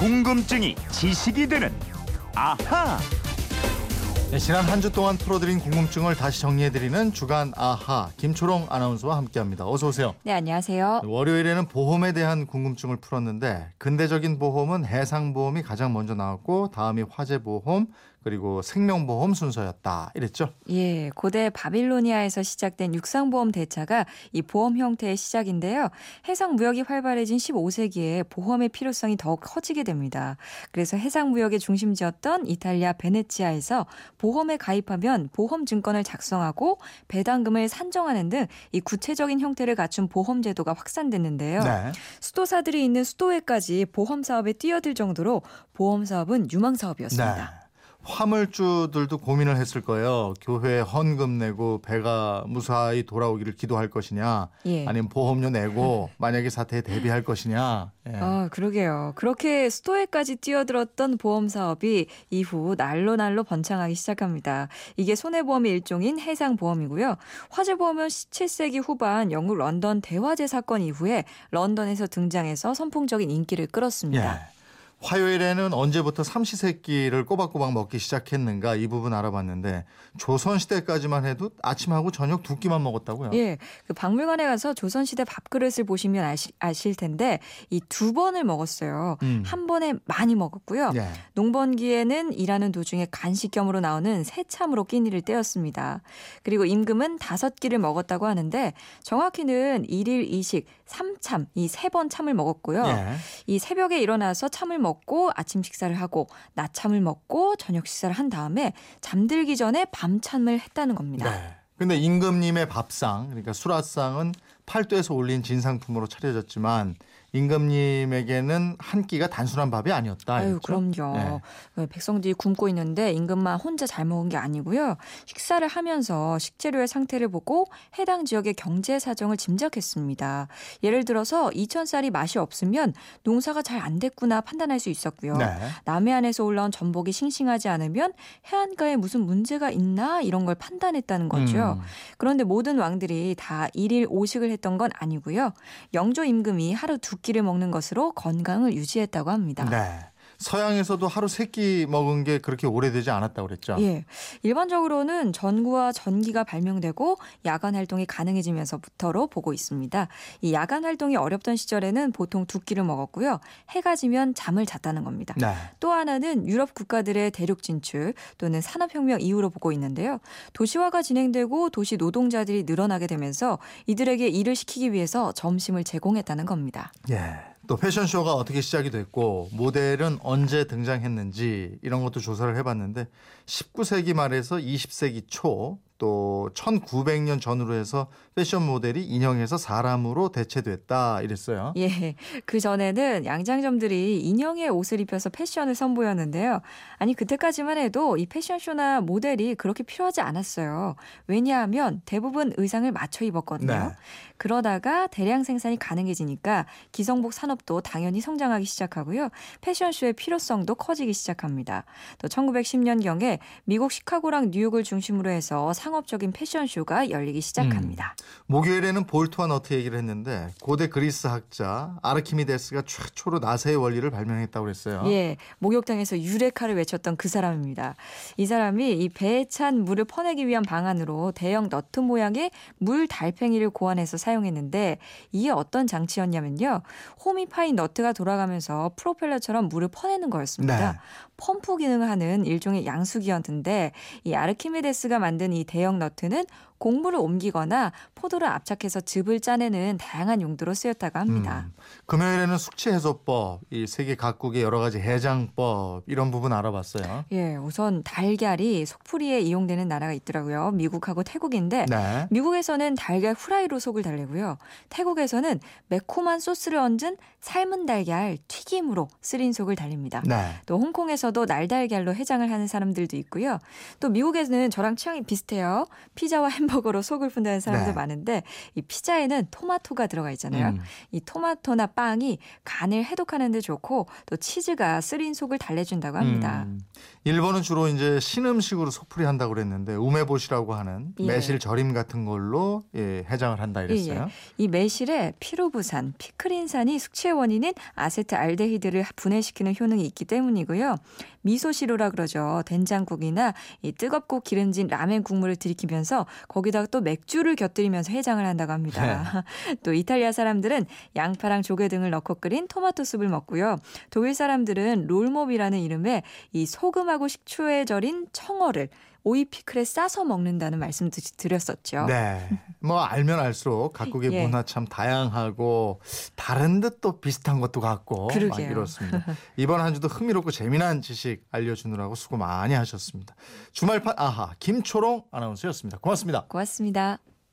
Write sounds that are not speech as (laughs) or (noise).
궁금증이 지식이 되는 아하. 네, 지난 한 주 동안 풀어드린 궁금증을 다시 정리해드리는 주간 아하 김초롱 아나운서와 함께합니다. 어서 오세요. 네, 안녕하세요. 월요일에는 보험에 대한 궁금증을 풀었는데 근대적인 보험은 해상보험이 가장 먼저 나왔고 다음이 화재보험 그리고 생명보험 순서였다 이랬죠. 예, 고대 바빌로니아에서 시작된 육상보험 대차가 이 보험 형태의 시작인데요. 해상 무역이 활발해진 15세기에 보험의 필요성이 더욱 커지게 됩니다. 그래서 해상 무역의 중심지였던 이탈리아 베네치아에서 보험에 가입하면 보험 증권을 작성하고 배당금을 산정하는 등 이 구체적인 형태를 갖춘 보험 제도가 확산됐는데요. 네. 수도사들이 있는 수도회까지 보험 사업에 뛰어들 정도로 보험 사업은 유망 사업이었습니다. 네. 화물주들도 고민을 했을 거예요. 교회에 헌금 내고 배가 무사히 돌아오기를 기도할 것이냐, 예. 아니면 보험료 내고 (laughs) 만약에 사태에 대비할 것이냐. 예. 아, 그러게요. 그렇게 수도회까지 뛰어들었던 보험 사업이 이후 날로 날로 번창하기 시작합니다. 이게 손해보험의 일종인 해상 보험이고요. 화재 보험은 17세기 후반 영국 런던 대화재 사건 이후에 런던에서 등장해서 선풍적인 인기를 끌었습니다. 예. 화요일에는 언제부터 삼시세끼를 꼬박꼬박 먹기 시작했는가 이 부분 알아봤는데 조선시대까지만 해도 아침하고 저녁 두 끼만 먹었다고요. 예, 그 박물관에 가서 조선시대 밥그릇을 보시면 아시, 아실 텐데 이 두 번을 먹었어요. 음. 한 번에 많이 먹었고요. 예. 농번기에는 일하는 도중에 간식 겸으로 나오는 새참으로 끼니를 때웠습니다. 그리고 임금은 다섯 끼를 먹었다고 하는데 정확히는 일일 이식 삼참 이 세 번 참을 먹었고요. 예. 이 새벽에 일어나서 참을 먹고 아침 식사를 하고 낮참을 먹고 저녁 식사를 한 다음에 잠들기 전에 밤참을 했다는 겁니다. 네. 근데 임금님의 밥상, 그러니까 수라상은 팔도에서 올린 진상품으로 차려졌지만 임금님에게는 한 끼가 단순한 밥이 아니었다. 아유? 그럼요. 네. 어, 백성들이 굶고 있는데 임금만 혼자 잘 먹은 게 아니고요. 식사를 하면서 식재료의 상태를 보고 해당 지역의 경제 사정을 짐작했습니다. 예를 들어서 이천쌀이 맛이 없으면 농사가 잘 안 됐구나 판단할 수 있었고요. 네. 남해안에서 올라온 전복이 싱싱하지 않으면 해안가에 무슨 문제가 있나 이런 걸 판단했다는 거죠. 음. 그런데 모든 왕들이 다 일일 오식을 했던 건 아니고요. 영조 임금이 하루 두 끼를 먹는 것으로 건강을 유지했다고 합니다. 네. 서양에서도 하루 세 끼 먹은 게 그렇게 오래되지 않았다고 그랬죠. 예. 일반적으로는 전구와 전기가 발명되고 야간 활동이 가능해지면서부터로 보고 있습니다. 이 야간 활동이 어렵던 시절에는 보통 두 끼를 먹었고요. 해가 지면 잠을 잤다는 겁니다. 네. 또 하나는 유럽 국가들의 대륙 진출 또는 산업혁명 이후로 보고 있는데요. 도시화가 진행되고 도시 노동자들이 늘어나게 되면서 이들에게 일을 시키기 위해서 점심을 제공했다는 겁니다. 예. 또 패션쇼가 어떻게 시작이 됐고 모델은 언제 등장했는지 이런 것도 조사를 해봤는데 19세기 말에서 20세기 초 또 1900년 전으로 해서 패션 모델이 인형에서 사람으로 대체됐다 이랬어요. 예. 그 전에는 양장점들이 인형의 옷을 입혀서 패션을 선보였는데요. 아니, 그때까지만 해도 이 패션쇼나 모델이 그렇게 필요하지 않았어요. 왜냐하면 대부분 의상을 맞춰 입었거든요. 네. 그러다가 대량 생산이 가능해지니까 기성복 산업도 당연히 성장하기 시작하고요. 패션쇼의 필요성도 커지기 시작합니다. 또 1910년경에 미국 시카고랑 뉴욕을 중심으로 해서 상 업적인 패션쇼가 열리기 시작합니다. 목요일에는 볼트와 너트 얘기를 했는데 고대 그리스 학자 아르키미데스가 최초로 나사의 원리를 발명했다고 그랬어요. 예, 목욕탕에서 유레카를 외쳤던 그 사람입니다. 이 사람이 이 배에 찬 물을 퍼내기 위한 방안으로 대형 너트 모양의 물 달팽이를 고안해서 사용했는데 이게 어떤 장치였냐면요. 홈이 파인 너트가 돌아가면서 프로펠러처럼 물을 퍼내는 거였습니다. 네. 펌프 기능을 하는 일종의 양수기였는데 이 아르키메데스가 만든 이 대형 너트는 곡물을 옮기거나 포도를 압착해서 즙을 짜내는 다양한 용도로 쓰였다고 합니다. 음, 금요일에는 숙취 해소법, 이 세계 각국의 여러 가지 해장법 이런 부분 알아봤어요. 예, 우선 달걀이 속풀이에 이용되는 나라가 있더라고요. 미국하고 태국인데 네. 미국에서는 달걀 후라이로 속을 달래고요. 태국에서는 매콤한 소스를 얹은 삶은 달걀 튀김으로 쓰린 속을 달립니다. 네. 또 홍콩에서도 날달걀로 해장을 하는 사람들도 있고요. 또 미국에서는 저랑 취향이 비슷해요. 피자와 햄버거 햄버거로 속을 푼다는 사람들 네. 많은데 이 피자에는 토마토가 들어가 있잖아요. 음. 이 토마토나 빵이 간을 해독하는 데 좋고 또 치즈가 쓰린 속을 달래준다고 합니다. 음. 일본은 주로 이제 신음식으로 속풀이 한다고 그랬는데 우메보시라고 하는 예. 매실 절임 같은 걸로 예, 해장을 한다 이랬어요. 이 매실에 피로부산, 피크린산이 숙취의 원인인 아세트알데히드를 분해시키는 효능이 있기 때문이고요. 미소시루라 그러죠. 된장국이나 이 뜨겁고 기름진 라멘 국물을 들이키면서 거기다가 또 맥주를 곁들이면서 해장을 한다고 합니다. (laughs) 또 이탈리아 사람들은 양파랑 조개 등을 넣고 끓인 토마토 숲을 먹고요. 독일 사람들은 롤몹이라는 이름의 이 소금하고 식초에 절인 청어를 오이 피클에 싸서 먹는다는 말씀 드- 드렸었죠. 네. 뭐 알면 알수록 각국의 예. 문화 참 다양하고 다른 듯 또 비슷한 것도 같고 막. 이렇습니다. 이번 한 주도 흥미롭고 재미난 지식 알려주느라고 수고 많이 하셨습니다. 주말판 아하 김초롱 아나운서였습니다. 고맙습니다. 고맙습니다.